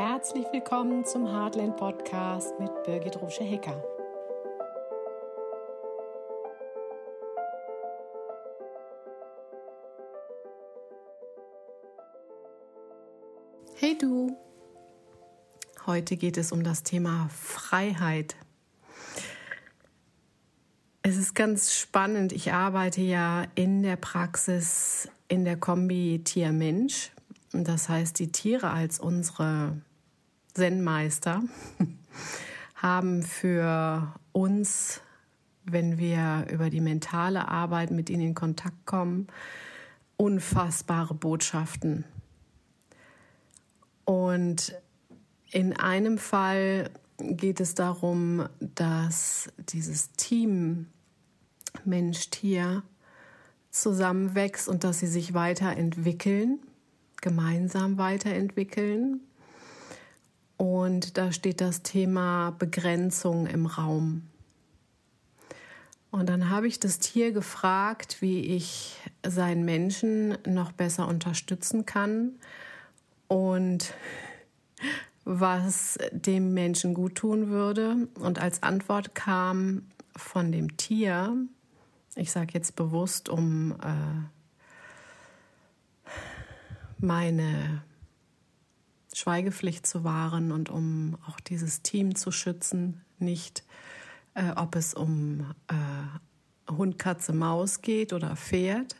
Herzlich willkommen zum Heartland Podcast mit Birgit Rusche-Hecker. Hey du! Heute geht es um das Thema Freiheit. Es ist ganz spannend. Ich arbeite ja in der Praxis in der Kombi Tier-Mensch. Das heißt, die Tiere als unsere Zen-Meister haben für uns, wenn wir über die mentale Arbeit mit ihnen in Kontakt kommen, unfassbare Botschaften. Und in einem Fall geht es darum, dass dieses Team Mensch-Tier zusammenwächst und dass sie sich weiterentwickeln, gemeinsam weiterentwickeln. Und da steht das Thema Begrenzung im Raum. Und dann habe ich das Tier gefragt, wie ich seinen Menschen noch besser unterstützen kann und was dem Menschen gut tun würde. Und als Antwort kam von dem Tier, ich sage jetzt bewusst, um äh, meine Schweigepflicht zu wahren und um auch dieses Team zu schützen, nicht äh, ob es um äh, Hund, Katze, Maus geht oder Pferd,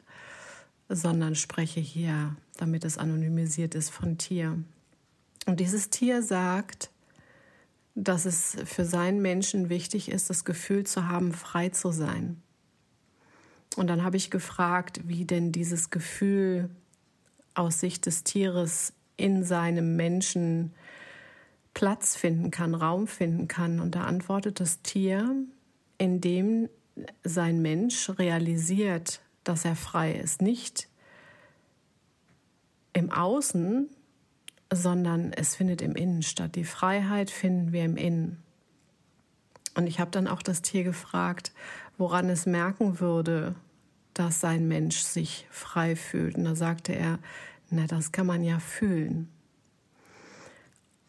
sondern spreche hier, damit es anonymisiert ist, von Tier. Und dieses Tier sagt, dass es für seinen Menschen wichtig ist, das Gefühl zu haben, frei zu sein. Und dann habe ich gefragt, wie denn dieses Gefühl aus Sicht des Tieres in seinem Menschen Platz finden kann, Raum finden kann. Und da antwortet das Tier, indem sein Mensch realisiert, dass er frei ist. Nicht im Außen, sondern es findet im Innen statt. Die Freiheit finden wir im Innen. Und ich habe dann auch das Tier gefragt, woran es merken würde, dass sein Mensch sich frei fühlt. Und da sagte er, na, das kann man ja fühlen.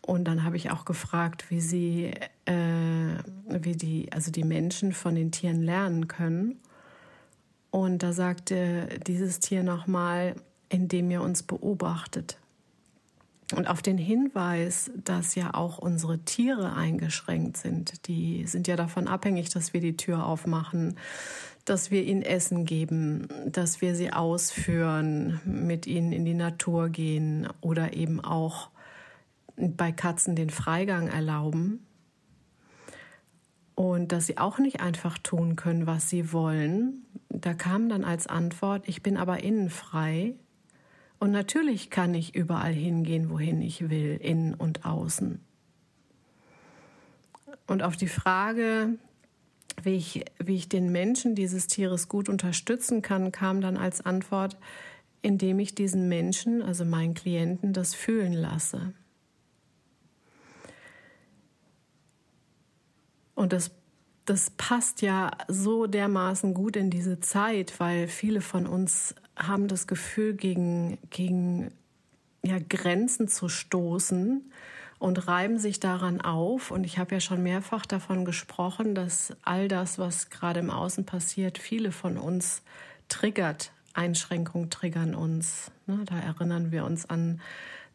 Und dann habe ich auch gefragt, wie sie, äh, wie die, also die Menschen von den Tieren lernen können. Und da sagte dieses Tier nochmal, indem ihr uns beobachtet. Und auf den Hinweis, dass ja auch unsere Tiere eingeschränkt sind, die sind ja davon abhängig, dass wir die Tür aufmachen, dass wir ihnen Essen geben, dass wir sie ausführen, mit ihnen in die Natur gehen oder eben auch bei Katzen den Freigang erlauben. Und dass sie auch nicht einfach tun können, was sie wollen. Da kam dann als Antwort, ich bin aber innen frei und natürlich kann ich überall hingehen, wohin ich will, innen und außen. Und auf die Frage, wie ich, wie ich den Menschen dieses Tieres gut unterstützen kann, kam dann als Antwort, indem ich diesen Menschen, also meinen Klienten, das fühlen lasse. Und das, das passt ja so dermaßen gut in diese Zeit, weil viele von uns haben das Gefühl, gegen, gegen ja, Grenzen zu stoßen und reiben sich daran auf. Und ich habe ja schon mehrfach davon gesprochen, dass all das, was gerade im Außen passiert, viele von uns triggert. Einschränkungen triggern uns. Ne? Da erinnern wir uns an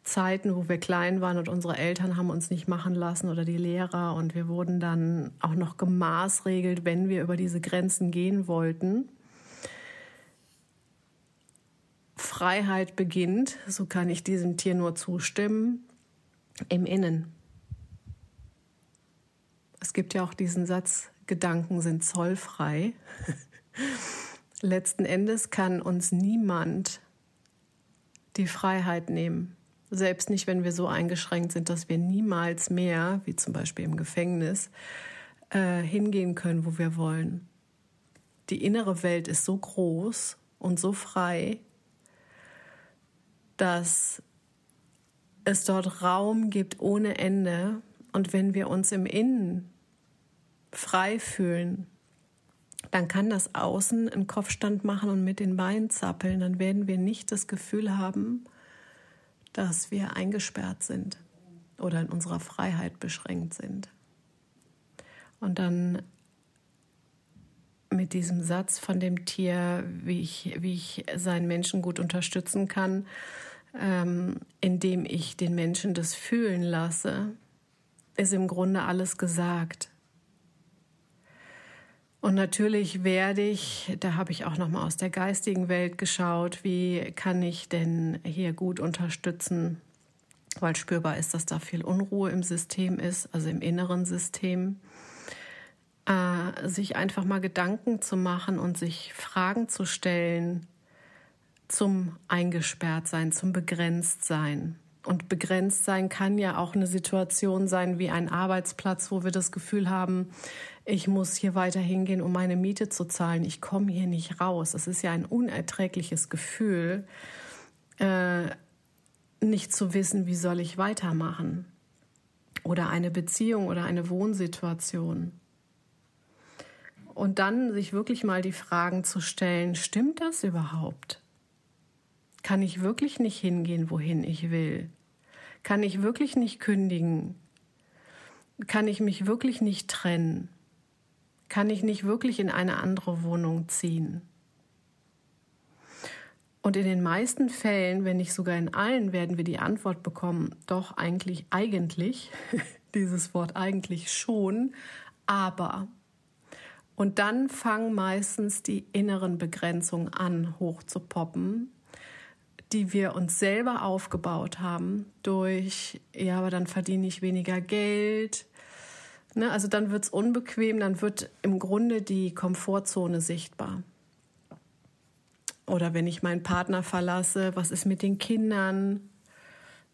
Zeiten, wo wir klein waren und unsere Eltern haben uns nicht machen lassen oder die Lehrer und wir wurden dann auch noch gemaßregelt, wenn wir über diese Grenzen gehen wollten. Freiheit beginnt, so kann ich diesem Tier nur zustimmen, im Innen. Es gibt ja auch diesen Satz, Gedanken sind zollfrei. Letzten Endes kann uns niemand die Freiheit nehmen. Selbst nicht, wenn wir so eingeschränkt sind, dass wir niemals mehr, wie zum Beispiel im Gefängnis, äh, hingehen können, wo wir wollen. Die innere Welt ist so groß und so frei, dass es dort Raum gibt ohne Ende. Und wenn wir uns im Innen frei fühlen, dann kann das Außen einen Kopfstand machen und mit den Beinen zappeln. Dann werden wir nicht das Gefühl haben, dass wir eingesperrt sind. oder in unserer Freiheit beschränkt sind. Und dann mit diesem Satz von dem Tier, wie ich, wie ich seinen Menschen gut unterstützen kann, ähm, indem ich den Menschen das fühlen lasse, ist im Grunde alles gesagt. Und natürlich werde ich, da habe ich auch noch mal aus der geistigen Welt geschaut, wie kann ich denn hier gut unterstützen, weil spürbar ist, dass da viel Unruhe im System ist, also im inneren System. Äh, sich einfach mal Gedanken zu machen und sich Fragen zu stellen zum Eingesperrtsein, zum Begrenztsein. Und begrenzt sein kann ja auch eine Situation sein wie ein Arbeitsplatz, wo wir das Gefühl haben, ich muss hier weiter hingehen, um meine Miete zu zahlen. Ich komme hier nicht raus. Das ist ja ein unerträgliches Gefühl, äh, nicht zu wissen, wie soll ich weitermachen. Oder eine Beziehung oder eine Wohnsituation. Und dann sich wirklich mal die Fragen zu stellen, stimmt das überhaupt? Kann ich wirklich nicht hingehen, wohin ich will? Kann ich wirklich nicht kündigen? Kann ich mich wirklich nicht trennen? Kann ich nicht wirklich in eine andere Wohnung ziehen? Und in den meisten Fällen, wenn nicht sogar in allen, werden wir die Antwort bekommen, doch eigentlich, eigentlich, dieses Wort eigentlich schon, aber. Und dann fangen meistens die inneren Begrenzungen an, hochzupoppen, die wir uns selber aufgebaut haben durch, ja, aber dann verdiene ich weniger Geld. Ne, also dann wird es unbequem, dann wird im Grunde die Komfortzone sichtbar. Oder wenn ich meinen Partner verlasse, was ist mit den Kindern?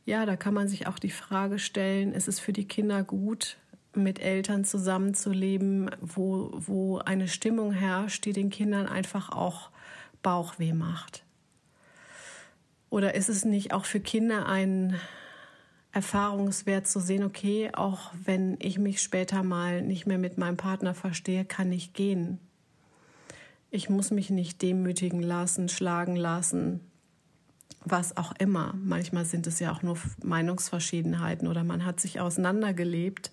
Ja, da kann man sich auch die Frage stellen, ist es für die Kinder gut, mit Eltern zusammenzuleben, wo, wo eine Stimmung herrscht, die den Kindern einfach auch Bauchweh macht? Oder ist es nicht auch für Kinder ein Erfahrungswert zu sehen, okay, auch wenn ich mich später mal nicht mehr mit meinem Partner verstehe, kann ich gehen. Ich muss mich nicht demütigen lassen, schlagen lassen, was auch immer. Manchmal sind es ja auch nur Meinungsverschiedenheiten oder man hat sich auseinandergelebt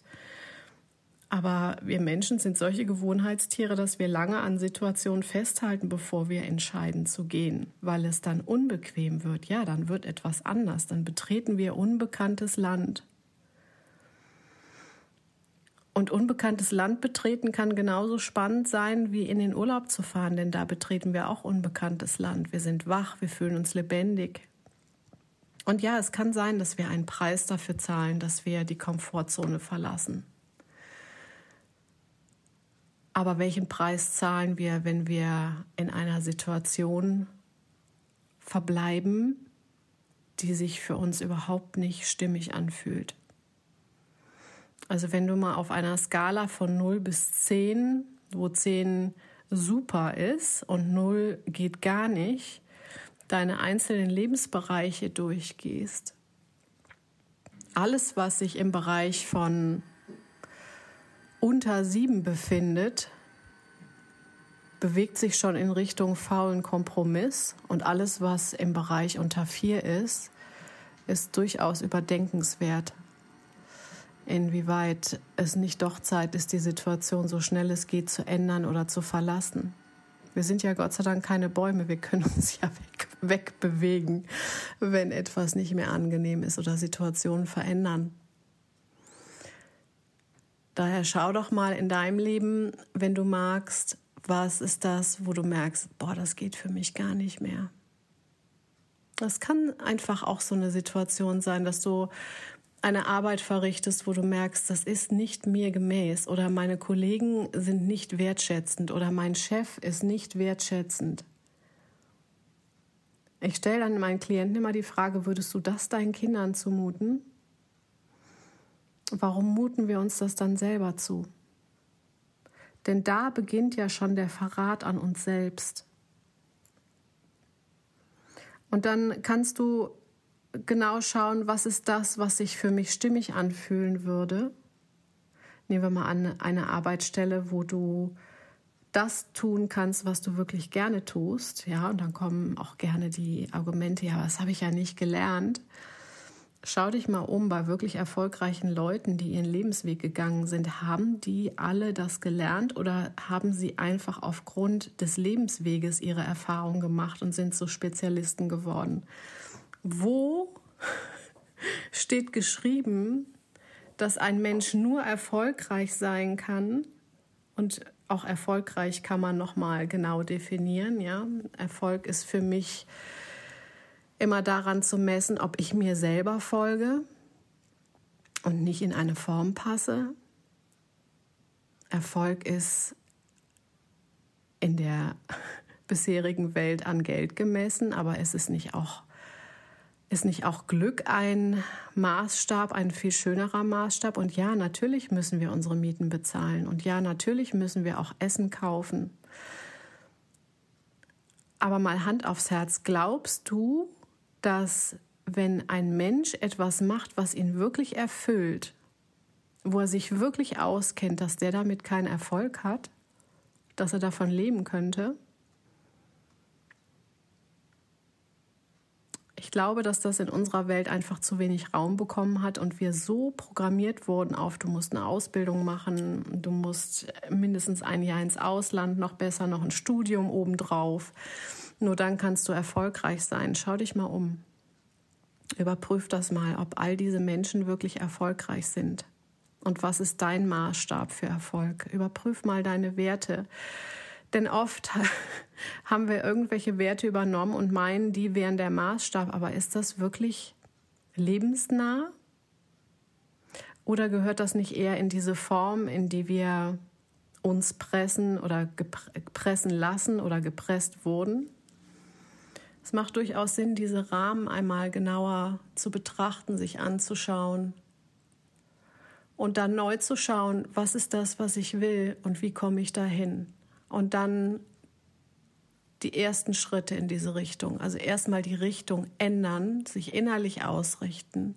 aber wir Menschen sind solche Gewohnheitstiere, dass wir lange an Situationen festhalten, bevor wir entscheiden zu gehen, weil es dann unbequem wird. Ja, dann wird etwas anders, dann betreten wir unbekanntes Land. Und unbekanntes Land betreten kann genauso spannend sein, wie in den Urlaub zu fahren, denn da betreten wir auch unbekanntes Land. Wir sind wach, wir fühlen uns lebendig. Und ja, es kann sein, dass wir einen Preis dafür zahlen, dass wir die Komfortzone verlassen. Aber welchen Preis zahlen wir, wenn wir in einer Situation verbleiben, die sich für uns überhaupt nicht stimmig anfühlt? Also wenn du mal auf einer Skala von 0 bis 10, wo 10 super ist und 0 geht gar nicht, deine einzelnen Lebensbereiche durchgehst. Alles, was sich im Bereich von unter sieben befindet, bewegt sich schon in Richtung faulen Kompromiss und alles, was im Bereich unter vier ist, ist durchaus überdenkenswert. Inwieweit es nicht doch Zeit ist, die Situation so schnell es geht zu ändern oder zu verlassen. Wir sind ja Gott sei Dank keine Bäume, wir können uns ja weg, wegbewegen, wenn etwas nicht mehr angenehm ist oder Situationen verändern. Daher schau doch mal in deinem Leben, wenn du magst, was ist das, wo du merkst, boah, das geht für mich gar nicht mehr. Das kann einfach auch so eine Situation sein, dass du eine Arbeit verrichtest, wo du merkst, das ist nicht mir gemäß oder meine Kollegen sind nicht wertschätzend oder mein Chef ist nicht wertschätzend. Ich stelle dann meinen Klienten immer die Frage, würdest du das deinen Kindern zumuten? Warum muten wir uns das dann selber zu? Denn da beginnt ja schon der Verrat an uns selbst. Und dann kannst du genau schauen, was ist das, was sich für mich stimmig anfühlen würde. Nehmen wir mal an eine Arbeitsstelle, wo du das tun kannst, was du wirklich gerne tust, ja, und dann kommen auch gerne die Argumente, ja, das habe ich ja nicht gelernt. Schau dich mal um bei wirklich erfolgreichen Leuten, die ihren Lebensweg gegangen sind. Haben die alle das gelernt oder haben sie einfach aufgrund des Lebensweges ihre Erfahrung gemacht und sind so Spezialisten geworden? Wo steht geschrieben, dass ein Mensch nur erfolgreich sein kann und auch erfolgreich kann man noch mal genau definieren, ja? Erfolg ist für mich immer daran zu messen, ob ich mir selber folge und nicht in eine Form passe. Erfolg ist in der bisherigen Welt an Geld gemessen, aber es ist nicht auch ist nicht auch Glück ein Maßstab, ein viel schönerer Maßstab? Und ja, natürlich müssen wir unsere Mieten bezahlen. Und ja, natürlich müssen wir auch Essen kaufen. Aber mal Hand aufs Herz, glaubst du, dass wenn ein Mensch etwas macht, was ihn wirklich erfüllt, wo er sich wirklich auskennt, dass der damit keinen Erfolg hat, dass er davon leben könnte? Ich glaube, dass das in unserer Welt einfach zu wenig Raum bekommen hat und wir so programmiert wurden auf, du musst eine Ausbildung machen, du musst mindestens ein Jahr ins Ausland, noch besser noch ein Studium obendrauf. Nur dann kannst du erfolgreich sein. Schau dich mal um. Überprüf das mal, ob all diese Menschen wirklich erfolgreich sind. Und was ist dein Maßstab für Erfolg? Überprüf mal deine Werte. Denn oft haben wir irgendwelche Werte übernommen und meinen, die wären der Maßstab. Aber ist das wirklich lebensnah? Oder gehört das nicht eher in diese Form, in die wir uns pressen oder pressen lassen oder gepresst wurden? Es macht durchaus Sinn, diese Rahmen einmal genauer zu betrachten, sich anzuschauen und dann neu zu schauen, was ist das, was ich will und wie komme ich dahin. Und dann die ersten Schritte in diese Richtung. Also erstmal die Richtung ändern, sich innerlich ausrichten.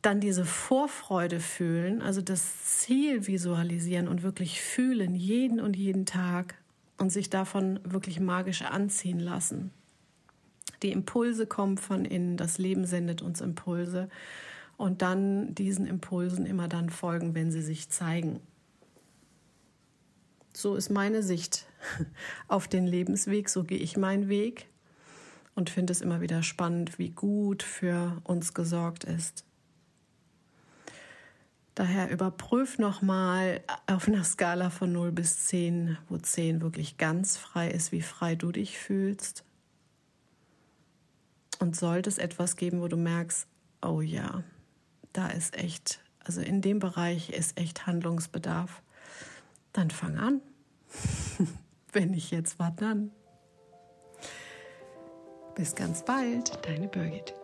Dann diese Vorfreude fühlen, also das Ziel visualisieren und wirklich fühlen, jeden und jeden Tag und sich davon wirklich magisch anziehen lassen. Die Impulse kommen von innen, das Leben sendet uns Impulse und dann diesen Impulsen immer dann folgen, wenn sie sich zeigen. So ist meine Sicht auf den Lebensweg, so gehe ich meinen Weg und finde es immer wieder spannend, wie gut für uns gesorgt ist. Daher überprüf nochmal auf einer Skala von 0 bis 10, wo 10 wirklich ganz frei ist, wie frei du dich fühlst. Und sollte es etwas geben, wo du merkst, oh ja, da ist echt, also in dem Bereich ist echt Handlungsbedarf, dann fang an. Wenn nicht jetzt, wann dann? Bis ganz bald, deine Birgit.